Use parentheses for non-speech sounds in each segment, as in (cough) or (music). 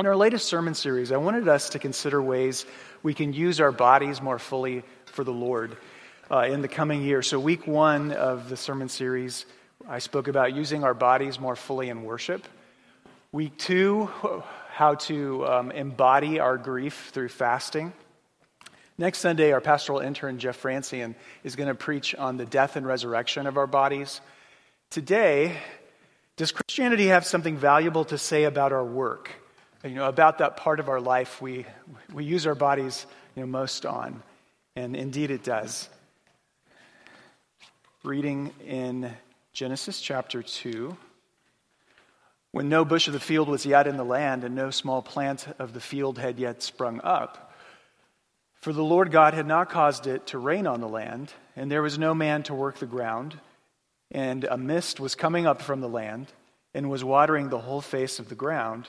In our latest sermon series, I wanted us to consider ways we can use our bodies more fully for the Lord uh, in the coming year. So, week one of the sermon series, I spoke about using our bodies more fully in worship. Week two, how to um, embody our grief through fasting. Next Sunday, our pastoral intern, Jeff Francian, is going to preach on the death and resurrection of our bodies. Today, does Christianity have something valuable to say about our work? You know, about that part of our life we, we use our bodies you know, most on. And indeed, it does. Reading in Genesis chapter 2. When no bush of the field was yet in the land, and no small plant of the field had yet sprung up, for the Lord God had not caused it to rain on the land, and there was no man to work the ground, and a mist was coming up from the land, and was watering the whole face of the ground.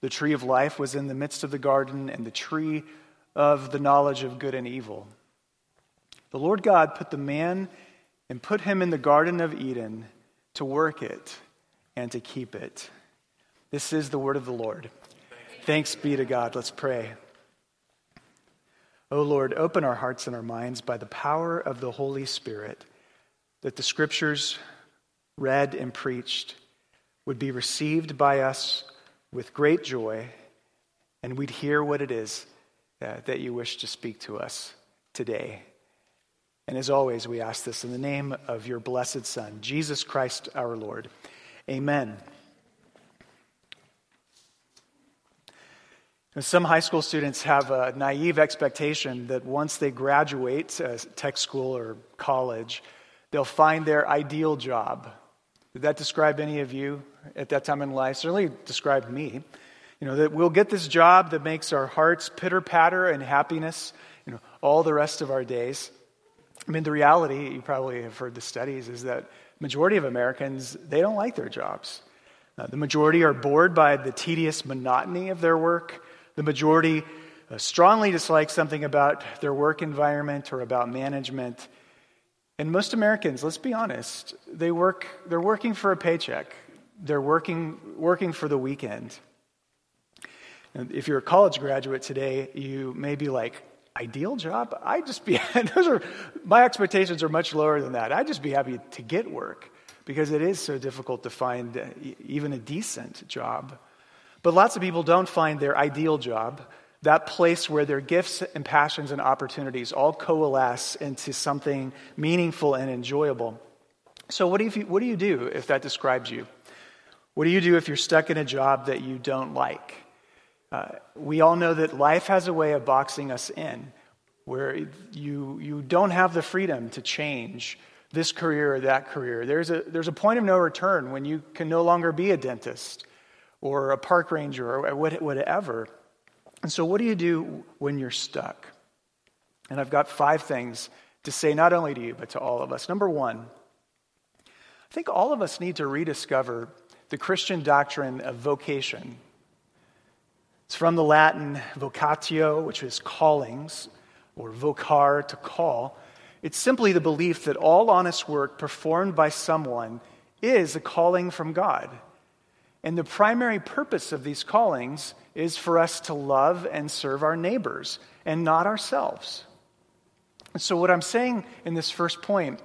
The tree of life was in the midst of the garden, and the tree of the knowledge of good and evil. The Lord God put the man and put him in the Garden of Eden to work it and to keep it. This is the word of the Lord. Thanks be to God. Let's pray. O oh Lord, open our hearts and our minds by the power of the Holy Spirit, that the scriptures read and preached would be received by us with great joy, and we'd hear what it is uh, that you wish to speak to us today. And as always, we ask this in the name of your blessed Son, Jesus Christ our Lord. Amen. Some high school students have a naive expectation that once they graduate uh, tech school or college, they'll find their ideal job. Did that describe any of you at that time in life? Certainly described me. You know, that we'll get this job that makes our hearts pitter patter and happiness, you know, all the rest of our days. I mean, the reality, you probably have heard the studies, is that majority of Americans, they don't like their jobs. Uh, the majority are bored by the tedious monotony of their work. The majority uh, strongly dislike something about their work environment or about management. And most Americans, let's be honest, they work, they're working for a paycheck. They're working, working for the weekend. And if you're a college graduate today, you may be like, ideal job? I'd just be, (laughs) those are, my expectations are much lower than that. I'd just be happy to get work because it is so difficult to find even a decent job. But lots of people don't find their ideal job, that place where their gifts and passions and opportunities all coalesce into something meaningful and enjoyable. So, what do you, what do, you do if that describes you? What do you do if you're stuck in a job that you don't like? Uh, we all know that life has a way of boxing us in where you, you don't have the freedom to change this career or that career. There's a, there's a point of no return when you can no longer be a dentist or a park ranger or whatever. And so, what do you do when you're stuck? And I've got five things to say, not only to you, but to all of us. Number one, I think all of us need to rediscover the Christian doctrine of vocation. It's from the Latin vocatio, which is callings, or vocar, to call. It's simply the belief that all honest work performed by someone is a calling from God. And the primary purpose of these callings is for us to love and serve our neighbors and not ourselves. So, what I'm saying in this first point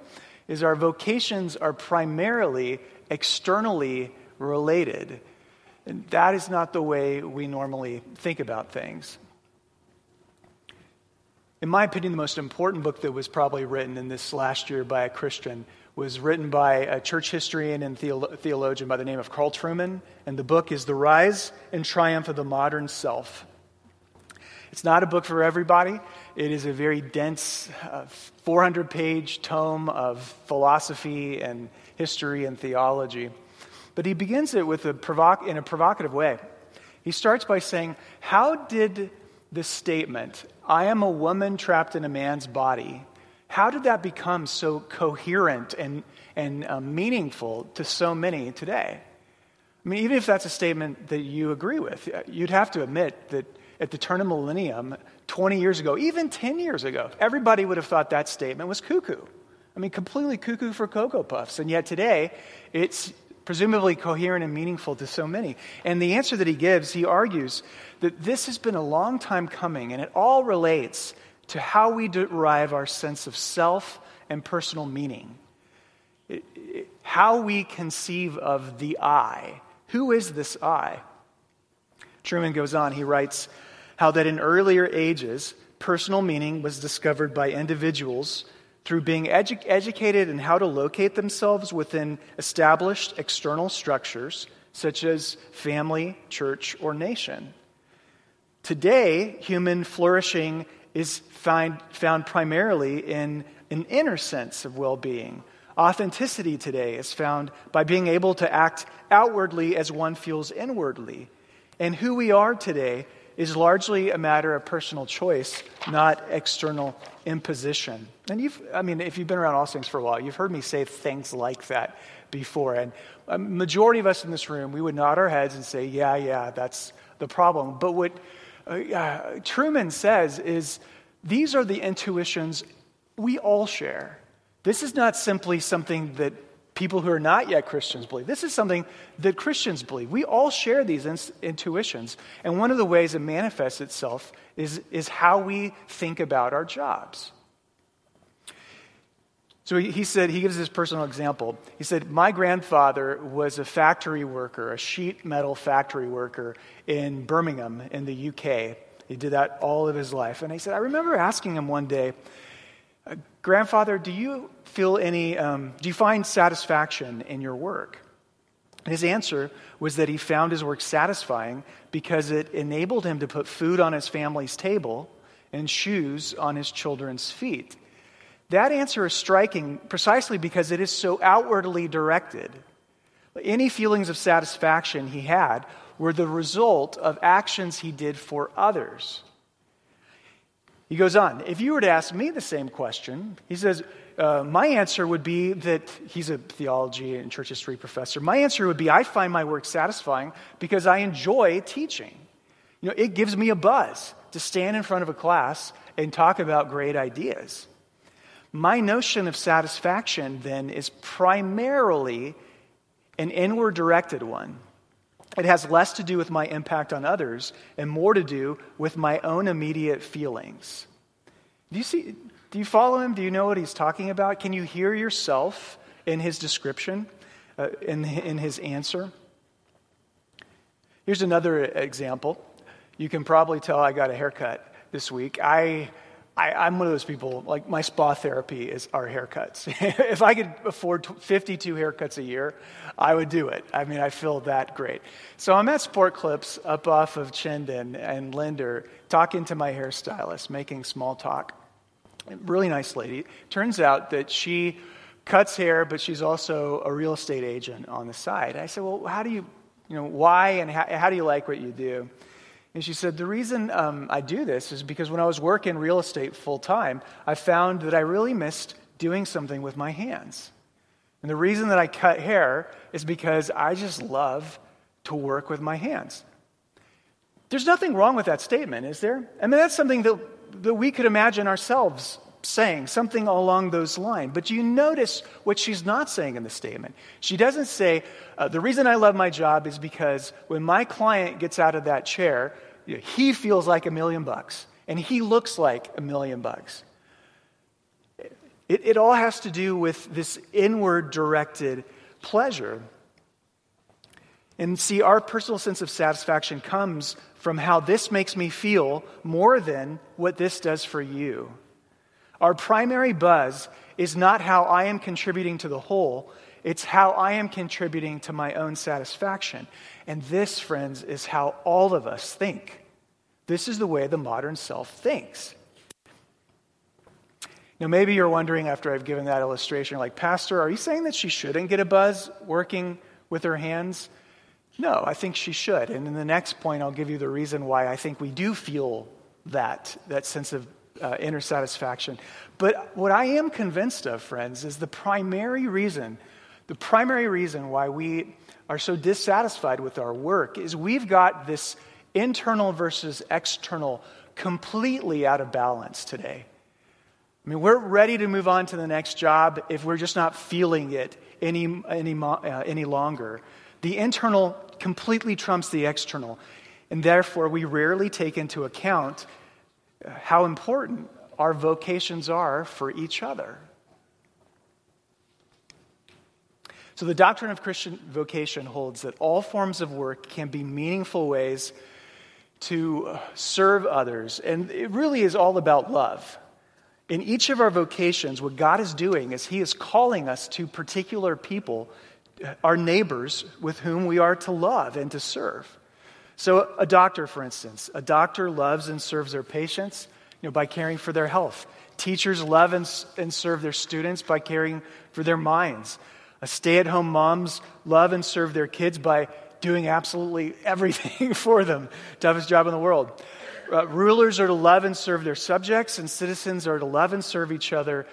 is our vocations are primarily externally related. And that is not the way we normally think about things. In my opinion, the most important book that was probably written in this last year by a Christian was written by a church historian and theologian by the name of Carl Trueman, and the book is The Rise and Triumph of the Modern Self. It's not a book for everybody. It is a very dense, 400 uh, tome of philosophy and history and theology. But he begins it with a provoc- in a provocative way. He starts by saying, How did the statement, I am a woman trapped in a man's body, how did that become so coherent and, and uh, meaningful to so many today? I mean, even if that's a statement that you agree with, uh, you'd have to admit that at the turn of millennium, 20 years ago, even 10 years ago, everybody would have thought that statement was cuckoo. I mean, completely cuckoo for Cocoa Puffs. And yet today, it's presumably coherent and meaningful to so many. And the answer that he gives, he argues that this has been a long time coming, and it all relates to how we derive our sense of self and personal meaning. It, it, how we conceive of the I. Who is this I? Trueman goes on, he writes how that in earlier ages, personal meaning was discovered by individuals through being edu- educated in how to locate themselves within established external structures such as family, church, or nation. Today, human flourishing is find, found primarily in an inner sense of well being. Authenticity today is found by being able to act outwardly as one feels inwardly. And who we are today is largely a matter of personal choice, not external imposition. And you've, I mean, if you've been around All Saints for a while, you've heard me say things like that before. And a majority of us in this room, we would nod our heads and say, yeah, yeah, that's the problem. But what uh, Trueman says is these are the intuitions we all share. This is not simply something that people who are not yet Christians believe. This is something that Christians believe. We all share these in- intuitions. And one of the ways it manifests itself is, is how we think about our jobs. So he, he said, he gives this personal example. He said, My grandfather was a factory worker, a sheet metal factory worker in Birmingham in the UK. He did that all of his life. And he said, I remember asking him one day, Grandfather, do you feel any, um, do you find satisfaction in your work? His answer was that he found his work satisfying because it enabled him to put food on his family's table and shoes on his children's feet. That answer is striking precisely because it is so outwardly directed. Any feelings of satisfaction he had were the result of actions he did for others. He goes on, if you were to ask me the same question, he says, uh, my answer would be that he's a theology and church history professor. My answer would be I find my work satisfying because I enjoy teaching. You know, it gives me a buzz to stand in front of a class and talk about great ideas. My notion of satisfaction then is primarily an inward directed one. It has less to do with my impact on others and more to do with my own immediate feelings. Do you see? Do you follow him? Do you know what he's talking about? Can you hear yourself in his description, uh, in, in his answer? Here's another example. You can probably tell I got a haircut this week. I I, am one of those people, like my spa therapy is our haircuts. (laughs) if I could afford 52 haircuts a year, I would do it. I mean, I feel that great. So I'm at Sport Clips up off of Chinden and Linder, talking to my hairstylist, making small talk. Really nice lady. Turns out that she cuts hair, but she's also a real estate agent on the side. I said, Well, how do you, you know, why and how, how do you like what you do? And she said, The reason um, I do this is because when I was working real estate full time, I found that I really missed doing something with my hands. And the reason that I cut hair is because I just love to work with my hands. There's nothing wrong with that statement, is there? I mean, that's something that, that we could imagine ourselves saying, something along those lines. But you notice what she's not saying in the statement. She doesn't say, uh, The reason I love my job is because when my client gets out of that chair, he feels like a million bucks, and he looks like a million bucks. It, it all has to do with this inward directed pleasure. And see, our personal sense of satisfaction comes from how this makes me feel more than what this does for you. Our primary buzz is not how I am contributing to the whole, it's how I am contributing to my own satisfaction. And this, friends, is how all of us think. This is the way the modern self thinks. Now, maybe you're wondering after I've given that illustration, like, Pastor, are you saying that she shouldn't get a buzz working with her hands? No, I think she should. And in the next point, I'll give you the reason why I think we do feel that, that sense of uh, inner satisfaction. But what I am convinced of, friends, is the primary reason, the primary reason why we are so dissatisfied with our work is we've got this internal versus external completely out of balance today. I mean, we're ready to move on to the next job if we're just not feeling it any, any, uh, any longer. The internal completely trumps the external, and therefore we rarely take into account how important our vocations are for each other. So, the doctrine of Christian vocation holds that all forms of work can be meaningful ways to serve others, and it really is all about love. In each of our vocations, what God is doing is He is calling us to particular people, our neighbors, with whom we are to love and to serve. So, a doctor, for instance, a doctor loves and serves their patients you know, by caring for their health. Teachers love and, and serve their students by caring for their minds. A stay at home moms love and serve their kids by doing absolutely (laughs) everything for them. Toughest job in the world. Uh, rulers are to love and serve their subjects, and citizens are to love and serve each other.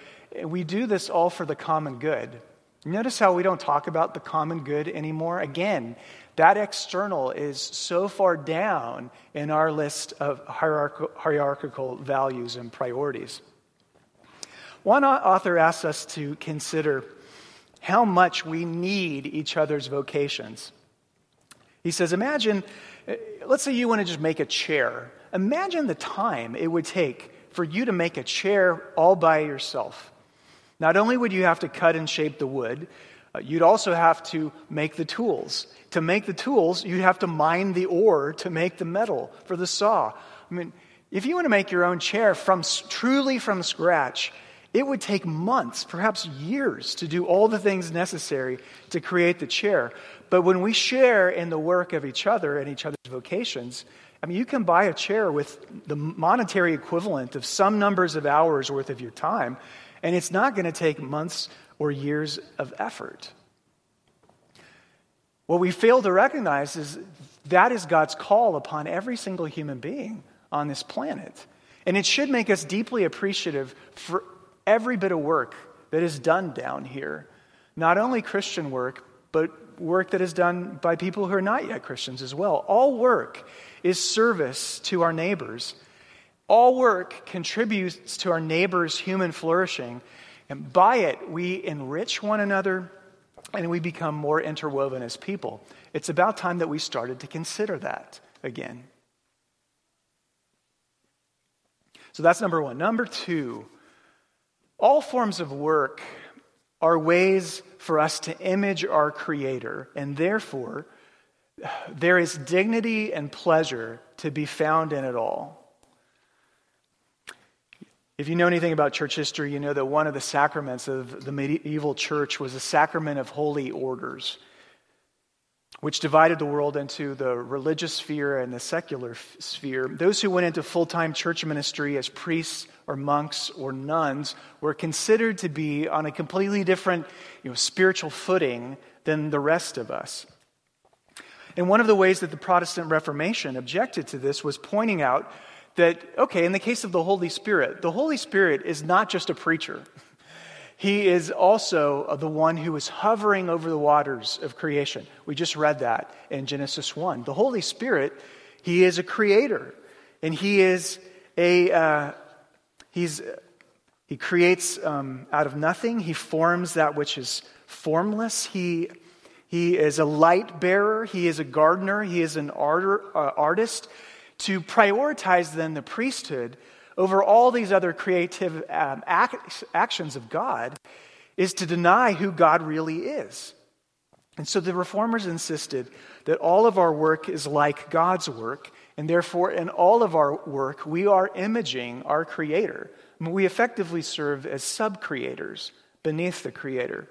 We do this all for the common good. Notice how we don't talk about the common good anymore? Again, that external is so far down in our list of hierarchical values and priorities. One author asks us to consider how much we need each other's vocations. He says, Imagine, uh, let's say you want to just make a chair. Imagine the time it would take for you to make a chair all by yourself. Not only would you have to cut and shape the wood, uh, you'd also have to make the tools. To make the tools, you'd have to mine the ore to make the metal for the saw. I mean, if you want to make your own chair from truly from scratch, it would take months, perhaps years, to do all the things necessary to create the chair. But when we share in the work of each other and each other's vocations, I mean, you can buy a chair with the monetary equivalent of some numbers of hours worth of your time, and it's not going to take months or years of effort. What we fail to recognize is that is God's call upon every single human being on this planet. And it should make us deeply appreciative for every bit of work that is done down here. Not only Christian work, but work that is done by people who are not yet Christians as well. All work is service to our neighbors. All work contributes to our neighbor's human flourishing. And by it, we enrich one another and we become more interwoven as people. It's about time that we started to consider that again. So that's number one. Number two, all forms of work are ways for us to image our Creator, and therefore, there is dignity and pleasure to be found in it all. If you know anything about church history, you know that one of the sacraments of the medieval church was a sacrament of holy orders which divided the world into the religious sphere and the secular sphere. Those who went into full time church ministry as priests or monks or nuns were considered to be on a completely different you know, spiritual footing than the rest of us. And one of the ways that the Protestant Reformation objected to this was pointing out that, okay, in the case of the Holy Spirit, the Holy Spirit is not just a preacher. He is also the one who is hovering over the waters of creation. We just read that in Genesis 1. The Holy Spirit, He is a creator, and He is a, uh, He's, He creates um, out of nothing. He forms that which is formless. He, he is a light bearer. He is a gardener. He is an art, uh, artist. To prioritize then the priesthood over all these other creative um, act, actions of God is to deny who God really is. And so the reformers insisted that all of our work is like God's work, and therefore, in all of our work, we are imaging our Creator. I mean, we effectively serve as sub creators beneath the Creator.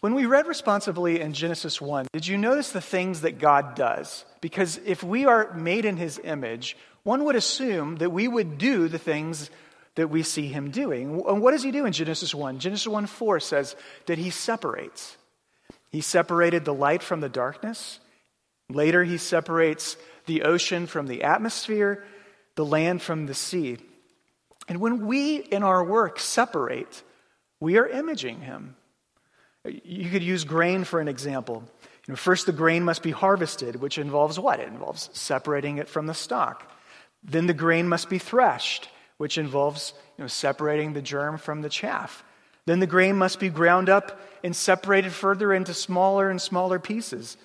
When we read responsibly in Genesis 1, did you notice the things that God does? Because if we are made in His image, one would assume that we would do the things that we see him doing. And what does he do in Genesis 1? Genesis 1 4 says that he separates. He separated the light from the darkness. Later, he separates the ocean from the atmosphere, the land from the sea. And when we in our work separate, we are imaging him. You could use grain for an example. You know, first, the grain must be harvested, which involves what? It involves separating it from the stalk. Then the grain must be threshed, which involves you know, separating the germ from the chaff. Then the grain must be ground up and separated further into smaller and smaller pieces.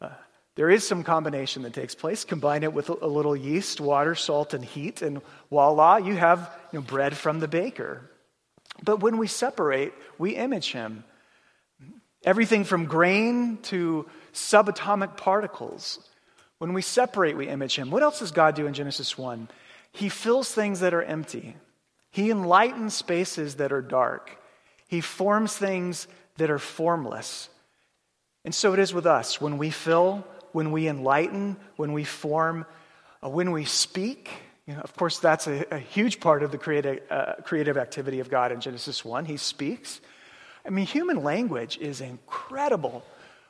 Uh, there is some combination that takes place. Combine it with a little yeast, water, salt, and heat, and voila, you have you know, bread from the baker. But when we separate, we image him. Everything from grain to subatomic particles. When we separate, we image him. What else does God do in Genesis 1? He fills things that are empty, He enlightens spaces that are dark, He forms things that are formless. And so it is with us. When we fill, when we enlighten, when we form, uh, when we speak, you know, of course, that's a, a huge part of the creative, uh, creative activity of God in Genesis 1. He speaks. I mean, human language is incredible.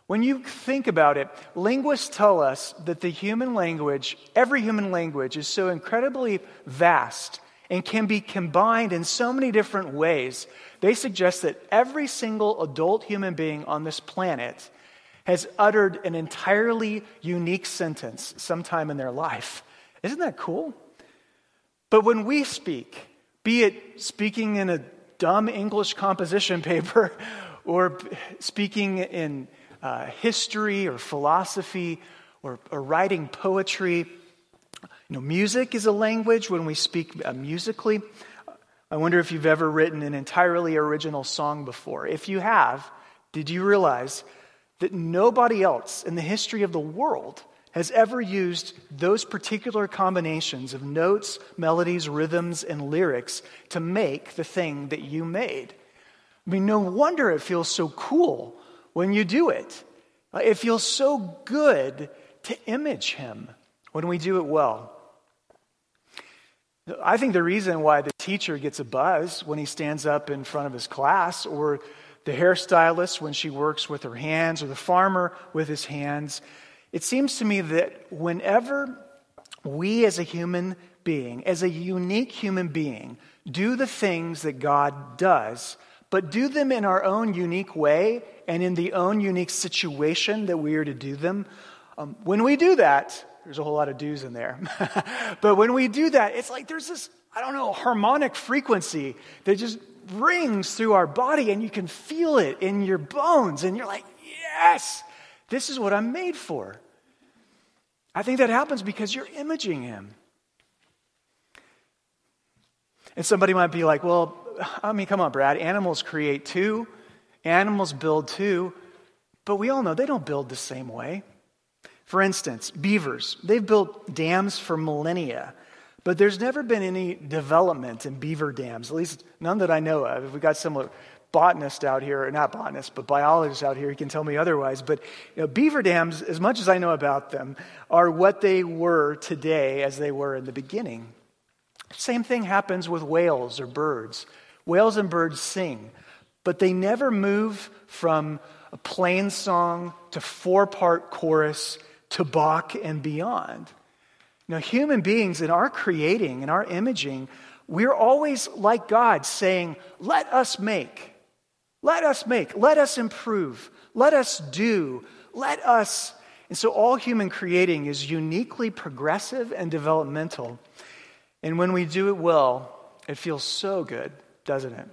When you think about it, linguists tell us that the human language, every human language, is so incredibly vast and can be combined in so many different ways. They suggest that every single adult human being on this planet has uttered an entirely unique sentence sometime in their life. Isn't that cool? But when we speak, be it speaking in a dumb English composition paper (laughs) or speaking in uh, history or philosophy or, or, writing poetry. You know, music is a language when we speak uh, musically. I wonder if you've ever written an entirely original song before. If you have, did you realize that nobody else in the history of the world has ever used those particular combinations of notes, melodies, rhythms, and lyrics to make the thing that you made. I mean, no wonder it feels so cool when you do it. Uh, it feels so good to image Him when we do it well. I think the reason why the teacher gets a buzz when he stands up in front of his class, or the hairstylist when she works with her hands, or the farmer with his hands, it seems to me that whenever we as a human being, as a unique human being, do the things that God does, but do them in our own unique way and in the own unique situation that we are to do them, um, when we do that, there's a whole lot of do's in there. (laughs) but when we do that, it's like there's this, I don't know, harmonic frequency that just rings through our body and you can feel it in your bones. And you're like, yes, this is what I'm made for. I think that happens because you're imaging him. And somebody might be like, well, I mean, come on, Brad. Animals create too, animals build too, but we all know they don't build the same way. For instance, beavers, they've built dams for millennia, but there's never been any development in beaver dams, at least none that I know of. If we've got some botanist out here, or not botanist, but biologist out here, he can tell me otherwise. But you know, beaver dams, as much as I know about them, are what they were today as they were in the beginning. Same thing happens with whales or birds. Whales and birds sing, but they never move from a plain song to four part chorus to Bach and beyond. Now, human beings in our creating, in our imaging, we're always like God saying, Let us make. Let us make, let us improve, let us do, let us. And so all human creating is uniquely progressive and developmental. And when we do it well, it feels so good, doesn't it?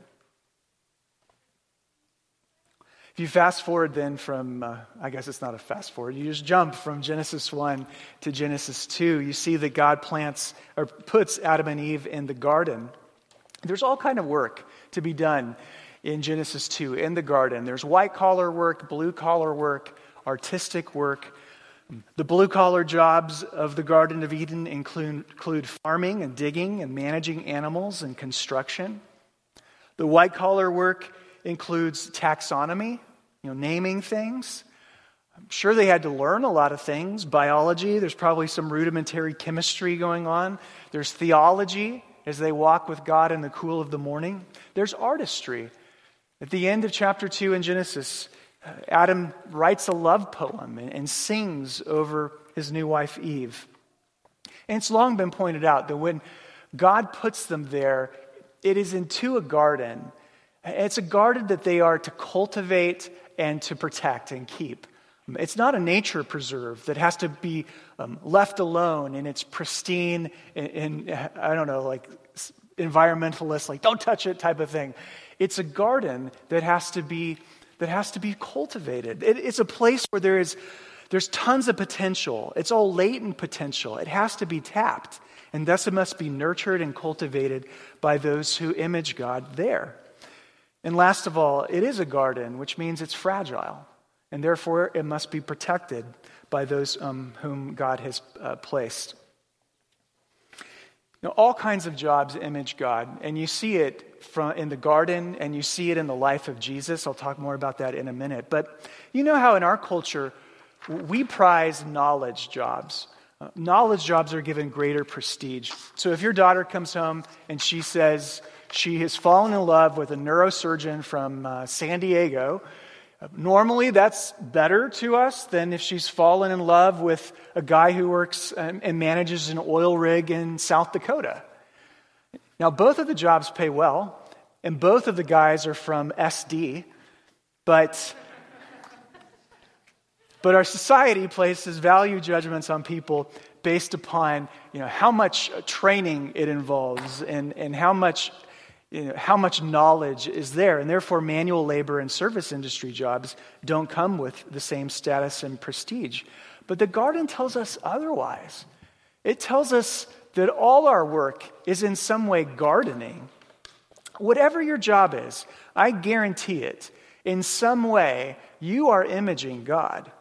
If you fast forward then from, uh, I guess it's not a fast forward, you just jump from Genesis 1 to Genesis 2, you see that God plants or puts Adam and Eve in the garden. There's all kind of work to be done in Genesis 2 in the garden. There's white collar work, blue collar work, artistic work. The blue collar jobs of the Garden of Eden include, include farming and digging and managing animals and construction. The white collar work includes taxonomy, you know, naming things. I'm sure they had to learn a lot of things. Biology, there's probably some rudimentary chemistry going on. There's theology as they walk with God in the cool of the morning. There's artistry. At the end of chapter 2 in Genesis, Adam writes a love poem and, and sings over his new wife Eve. And it's long been pointed out that when God puts them there, it is into a garden. It's a garden that they are to cultivate and to protect and keep. It's not a nature preserve that has to be um, left alone in its pristine, in, in, I don't know, like environmentalist, like don't touch it type of thing. It's a garden that has to be, that has to be cultivated. It, it's a place where there is, there's tons of potential. It's all latent potential. It has to be tapped. And thus it must be nurtured and cultivated by those who image God there. And last of all, it is a garden, which means it's fragile and therefore it must be protected by those um, whom God has uh, placed. All kinds of jobs image God, and you see it from, in the garden, and you see it in the life of Jesus. I'll talk more about that in a minute. But you know how in our culture, we prize knowledge jobs. Uh, knowledge jobs are given greater prestige. So if your daughter comes home and she says she has fallen in love with a neurosurgeon from uh, San Diego, Normally, that's better to us than if she's fallen in love with a guy who works um, and manages an oil rig in South Dakota. Now, both of the jobs pay well, and both of the guys are from SD, but, but our society places value judgments on people based upon you know, how much training it involves and, and how much you know, how much knowledge is there. And therefore, manual labor and service industry jobs don't come with the same status and prestige. But the garden tells us otherwise. It tells us that all our work is in some way gardening. Whatever your job is, I guarantee it, in some way, you are imaging God.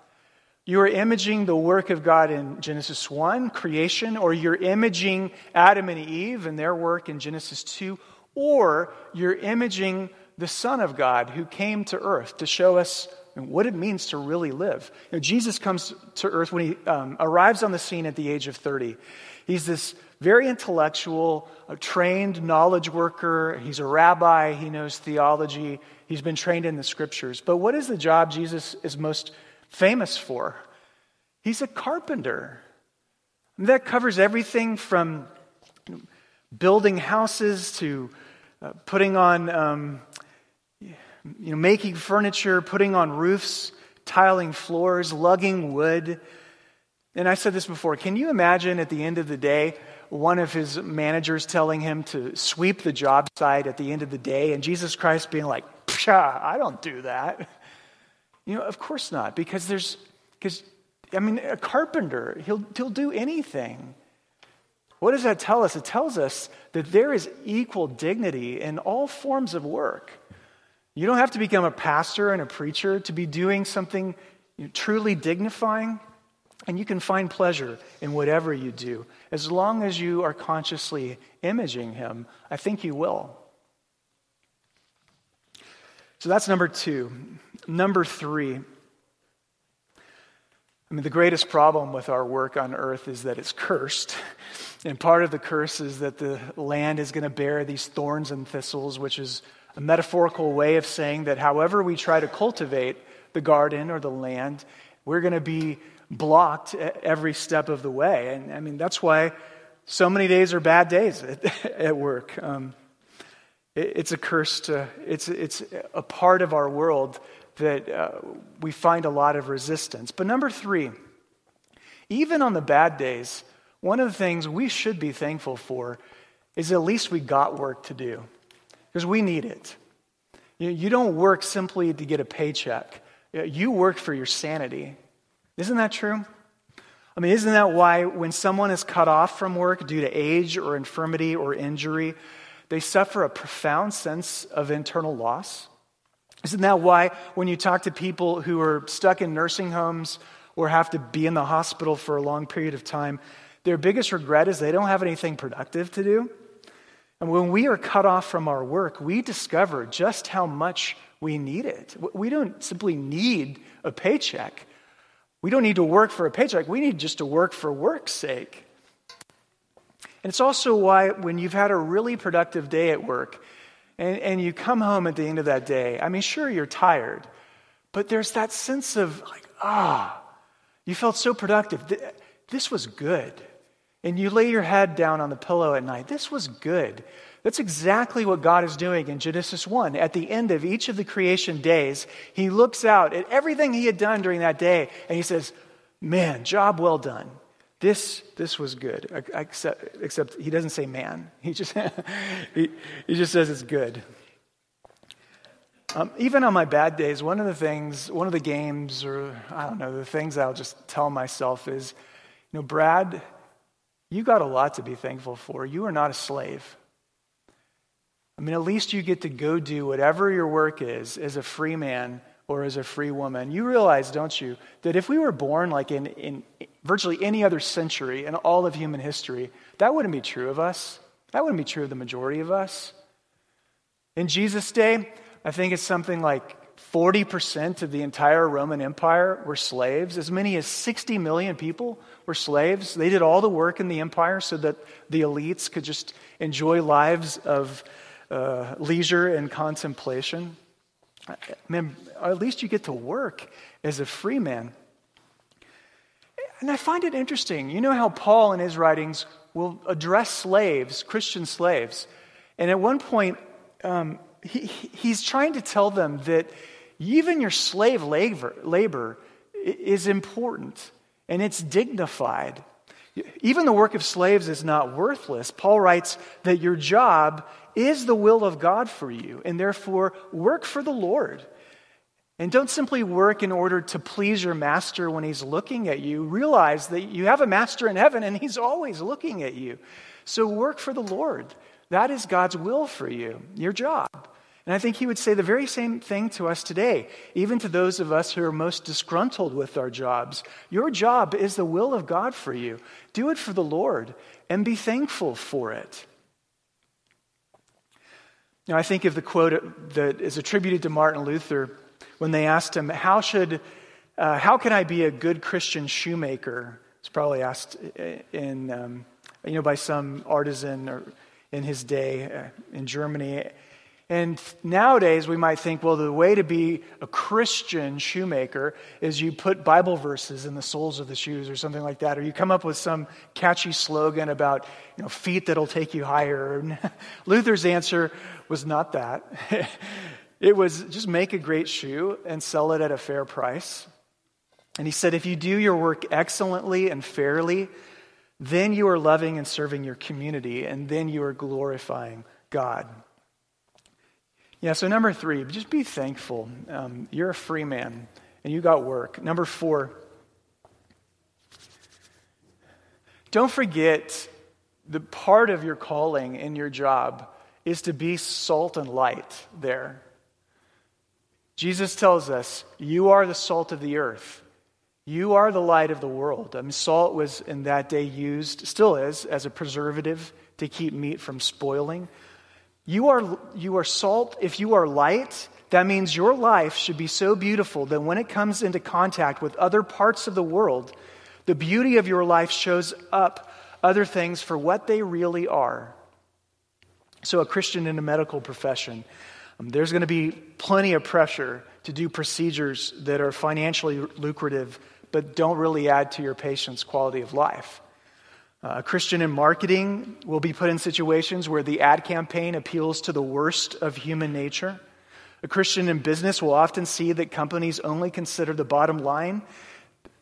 You are imaging the work of God in Genesis 1, creation, or you're imaging Adam and Eve and their work in Genesis 2, or you're imaging the Son of God who came to earth to show us what it means to really live. Jesus comes to earth when he um, arrives on the scene at the age of 30. He's this very intellectual, trained knowledge worker. He's a rabbi. He knows theology. He's been trained in the scriptures. But what is the job Jesus is most famous for? He's a carpenter. And that covers everything from building houses to uh, putting on, um, you know, making furniture, putting on roofs, tiling floors, lugging wood. And I said this before can you imagine at the end of the day, one of his managers telling him to sweep the job site at the end of the day, and Jesus Christ being like, Psha, I don't do that. You know, of course not, because there's, because, I mean, a carpenter, he'll, he'll do anything. What does that tell us? It tells us that there is equal dignity in all forms of work. You don't have to become a pastor and a preacher to be doing something truly dignifying, and you can find pleasure in whatever you do. As long as you are consciously imaging Him, I think you will. So that's number two. Number three, I mean, the greatest problem with our work on earth is that it's cursed. And part of the curse is that the land is going to bear these thorns and thistles, which is a metaphorical way of saying that however we try to cultivate the garden or the land, we're going to be blocked every step of the way. And I mean, that's why so many days are bad days at, (laughs) at work. Um, it, it's a curse to, it's, it's a part of our world that uh, we find a lot of resistance. But number three, even on the bad days, one of the things we should be thankful for is at least we got work to do because we need it. You don't work simply to get a paycheck, you work for your sanity. Isn't that true? I mean, isn't that why when someone is cut off from work due to age or infirmity or injury, they suffer a profound sense of internal loss? Isn't that why when you talk to people who are stuck in nursing homes or have to be in the hospital for a long period of time, their biggest regret is they don't have anything productive to do. And when we are cut off from our work, we discover just how much we need it. We don't simply need a paycheck. We don't need to work for a paycheck. We need just to work for work's sake. And it's also why, when you've had a really productive day at work and, and you come home at the end of that day, I mean, sure, you're tired, but there's that sense of, like, ah, you felt so productive. This was good. and you lay your head down on the pillow at night, this was good. That's exactly what God is doing in Genesis 1. At the end of each of the creation days, he looks out at everything he had done during that day and he says, Man, job well done. This, this was good. Except, except he doesn't say man. He just, (laughs) he, he just says it's good. Um, even on my bad days, one of the things, one of the games, or I don't know, the things I'll just tell myself is, you know, Brad, you got a lot to be thankful for. You are not a slave. I mean, at least you get to go do whatever your work is as a free man or as a free woman. You realize, don't you, that if we were born like in, in virtually any other century in all of human history, that wouldn't be true of us. That wouldn't be true of the majority of us. In Jesus' day, I think it's something like 40% of the entire Roman Empire were slaves. As many as 60 million people were slaves. They did all the work in the empire so that the elites could just enjoy lives of uh, leisure and contemplation. Man, at least you get to work as a free man. And I find it interesting. You know how Paul in his writings will address slaves, Christian slaves. And at one point, um, he, he's trying to tell them that even your slave labor, labor is important and it's dignified. Even the work of slaves is not worthless. Paul writes that your job is the will of God for you, and therefore work for the Lord. And don't simply work in order to please your master when he's looking at you. Realize that you have a master in heaven and he's always looking at you. So work for the Lord. That is God's will for you, your job. And I think he would say the very same thing to us today, even to those of us who are most disgruntled with our jobs. Your job is the will of God for you. Do it for the Lord and be thankful for it. Now, I think of the quote that is attributed to Martin Luther when they asked him, How, should, uh, how can I be a good Christian shoemaker? It's probably asked in, um, you know, by some artisan or in his day uh, in Germany. And nowadays, we might think, well, the way to be a Christian shoemaker is you put Bible verses in the soles of the shoes or something like that, or you come up with some catchy slogan about you know, feet that'll take you higher. (laughs) Luther's answer was not that. (laughs) it was just make a great shoe and sell it at a fair price. And he said, if you do your work excellently and fairly, then you are loving and serving your community, and then you are glorifying God. Yeah, so number three, just be thankful. Um, you're a free man and you got work. Number four, don't forget the part of your calling in your job is to be salt and light there. Jesus tells us, You are the salt of the earth. You are the light of the world. I mean, salt was in that day used, still is, as a preservative to keep meat from spoiling. You are, you are salt. If you are light, that means your life should be so beautiful that when it comes into contact with other parts of the world, the beauty of your life shows up other things for what they really are. So, a Christian in a medical profession, um, there's going to be plenty of pressure to do procedures that are financially lucrative but don't really add to your patient's quality of life. Uh, a Christian in marketing will be put in situations where the ad campaign appeals to the worst of human nature. A Christian in business will often see that companies only consider the bottom line.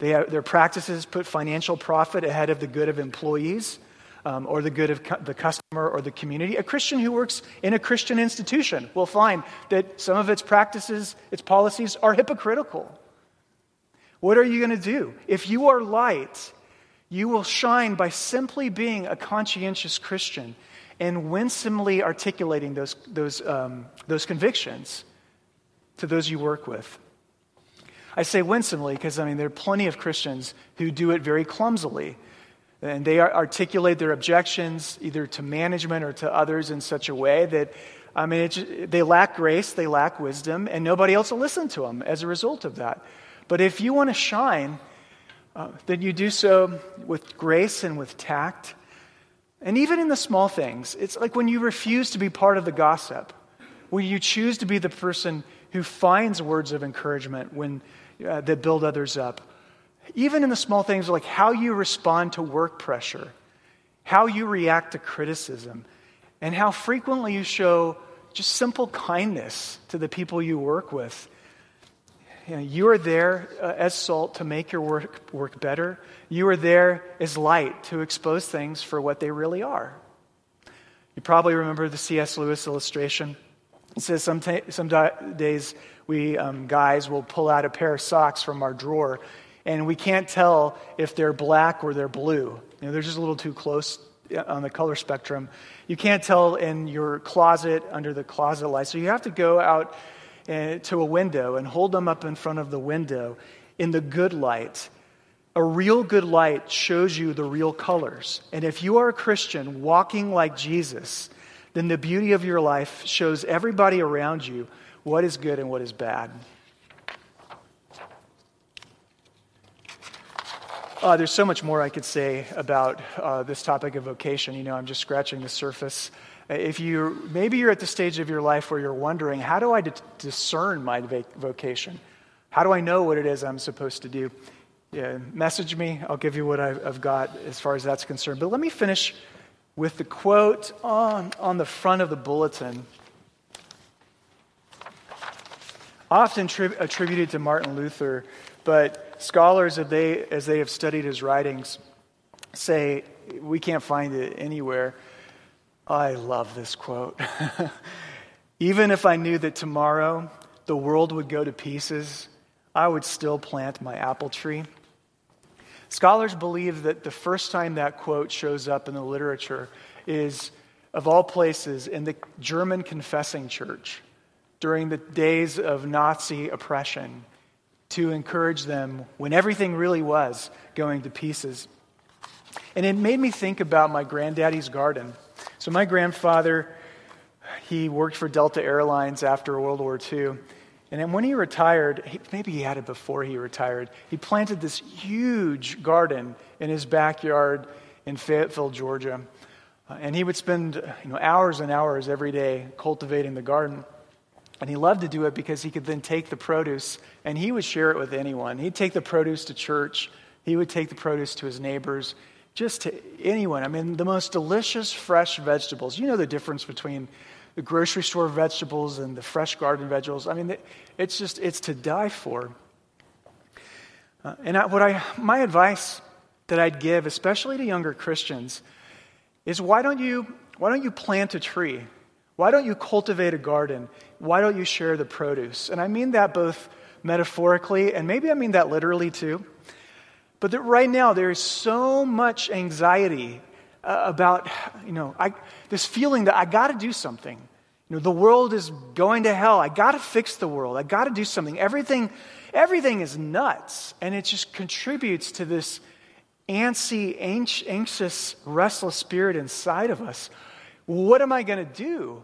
Have, their practices put financial profit ahead of the good of employees um, or the good of cu- the customer or the community. A Christian who works in a Christian institution will find that some of its practices, its policies are hypocritical. What are you going to do? If you are light, you will shine by simply being a conscientious Christian and winsomely articulating those, those, um, those convictions to those you work with. I say winsomely because, I mean, there are plenty of Christians who do it very clumsily. And they articulate their objections either to management or to others in such a way that, I mean, they lack grace, they lack wisdom, and nobody else will listen to them as a result of that. But if you want to shine, uh, that you do so with grace and with tact. And even in the small things, it's like when you refuse to be part of the gossip, when you choose to be the person who finds words of encouragement when, uh, that build others up. Even in the small things like how you respond to work pressure. how you react to criticism, and how frequently you show just simple kindness to the people you work with. You, know, you are there uh, as salt to make your work, work better. You are there as light to expose things for what they really are. You probably remember the C.S. Lewis illustration. It says some, ta- some days we um, guys will pull out a pair of socks from our drawer and we can't tell if they're black or they're blue. You know, they're just a little too close on the color spectrum. You can't tell in your closet under the closet light. So you have to go out uh, to a window and hold them up in front of the window in the good light. A real good light shows you the real colors. And if you are a Christian walking like Jesus, then the beauty of your life shows everybody around you what is good and what is bad. Uh, there's so much more I could say about uh, this topic of vocation. You know, I'm just scratching the surface. Uh, if you maybe you're at the stage of your life where you're wondering, how do I d- discern my vocation? How do I know what it is I'm supposed to do? Yeah, message me. I'll give you what I've, I've got as far as that's concerned. But let me finish with the quote on, on the front of the bulletin, often tri- attributed to Martin Luther, but Scholars, as they, as they have studied his writings, say we can't find it anywhere. I love this quote. (laughs) Even if I knew that tomorrow the world would go to pieces, I would still plant my apple tree. Scholars believe that the first time that quote shows up in the literature is, of all places, in the German confessing church during the days of Nazi oppression to encourage them when everything really was going to pieces. And it made me think about my granddaddy's garden. So, my grandfather, he worked for Delta Airlines after World War II. And then when he retired, maybe he had it before he retired, he planted this huge garden in his backyard in Fayetteville, Georgia. Uh, and he would spend you know, hours and hours every day cultivating the garden. And he loved to do it because he could then take the produce and he would share it with anyone. He'd take the produce to church, he would take the produce to his neighbors, just to anyone. I mean, the most delicious fresh vegetables. You know the difference between the grocery store vegetables and the fresh garden vegetables. I mean, it's just, it's to die for. Uh, and I, what I, my advice that I'd give, especially to younger Christians, is why don't you, why don't you plant a tree? Why don't you cultivate a garden? Why don't you share the produce? And I mean that both metaphorically and maybe I mean that literally too. But that right now there is so much anxiety uh, about, you know, I, this feeling that I got to do something. You know, the world is going to hell. I got to fix the world. I got to do something. Everything, everything is nuts, and it just contributes to this antsy, anxious, restless spirit inside of us. What am I going to do?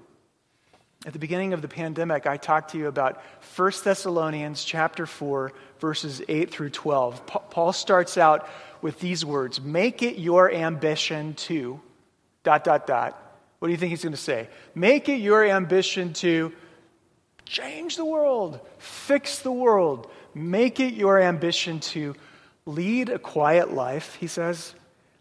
At the beginning of the pandemic, I talked to you about 1 Thessalonians chapter 4, verses 8 through 12. Paul starts out with these words Make it your ambition to, dot, dot, dot. What do you think he's going to say? Make it your ambition to change the world, fix the world. Make it your ambition to lead a quiet life, he says.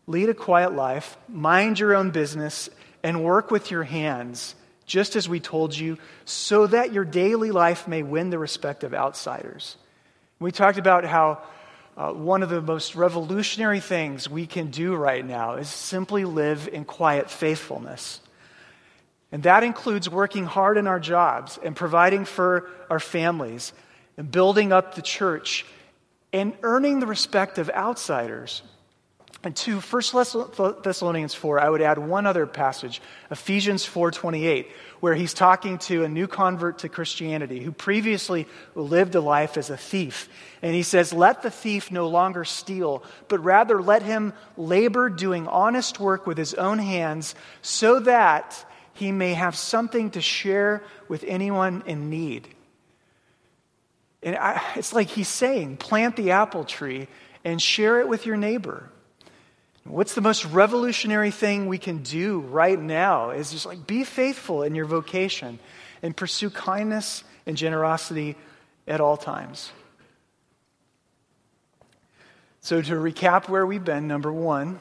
Lead a quiet life, mind your own business, and work with your hands just as we told you, so that your daily life may win the respect of outsiders. We talked about how uh, one of the most revolutionary things we can do right now is simply live in quiet faithfulness. And that includes working hard in our jobs and providing for our families and building up the church and earning the respect of outsiders. And to 1 Thessalonians 4, I would add one other passage, Ephesians 4:28, where he's talking to a new convert to Christianity who previously lived a life as a thief. And he says, "Let the thief no longer steal, but rather let him labor doing honest work with his own hands, so that he may have something to share with anyone in need." And I, it's like he's saying, plant the apple tree and share it with your neighbor. What's the most revolutionary thing we can do right now is just like be faithful in your vocation and pursue kindness and generosity at all times. So, to recap where we've been, number one,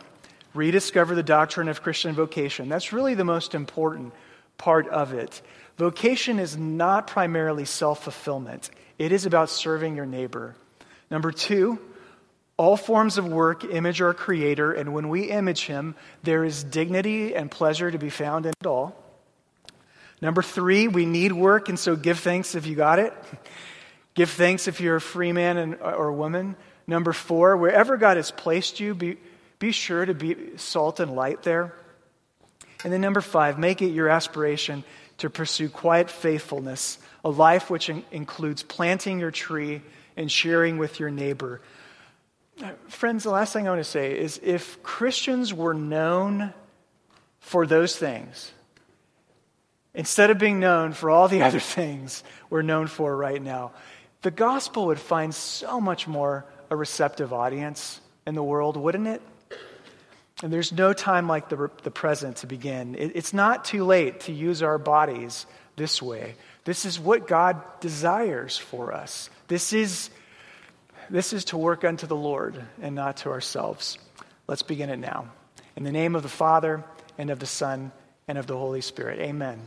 rediscover the doctrine of Christian vocation. That's really the most important part of it. Vocation is not primarily self fulfillment, it is about serving your neighbor. Number two, all forms of work image our Creator, and when we image Him, there is dignity and pleasure to be found in it all. Number three, we need work, and so give thanks if you got it. (laughs) Give thanks if you're a free man and, uh, or woman. Number four, wherever God has placed you, be, be sure to be salt and light there. And then number five, make it your aspiration to pursue quiet faithfulness, a life which in- includes planting your tree and sharing with your neighbor. Uh, friends, the last thing I want to say is if Christians were known for those things, instead of being known for all the (laughs) other things we're known for right now, the gospel would find so much more a receptive audience in the world, wouldn't it? And there's no time like the, the present to begin. It, it's not too late to use our bodies this way. This is what God desires for us. This is, this is to work unto the Lord and not to ourselves. Let's begin it now. In the name of the Father, and of the Son, and of the Holy Spirit. Amen.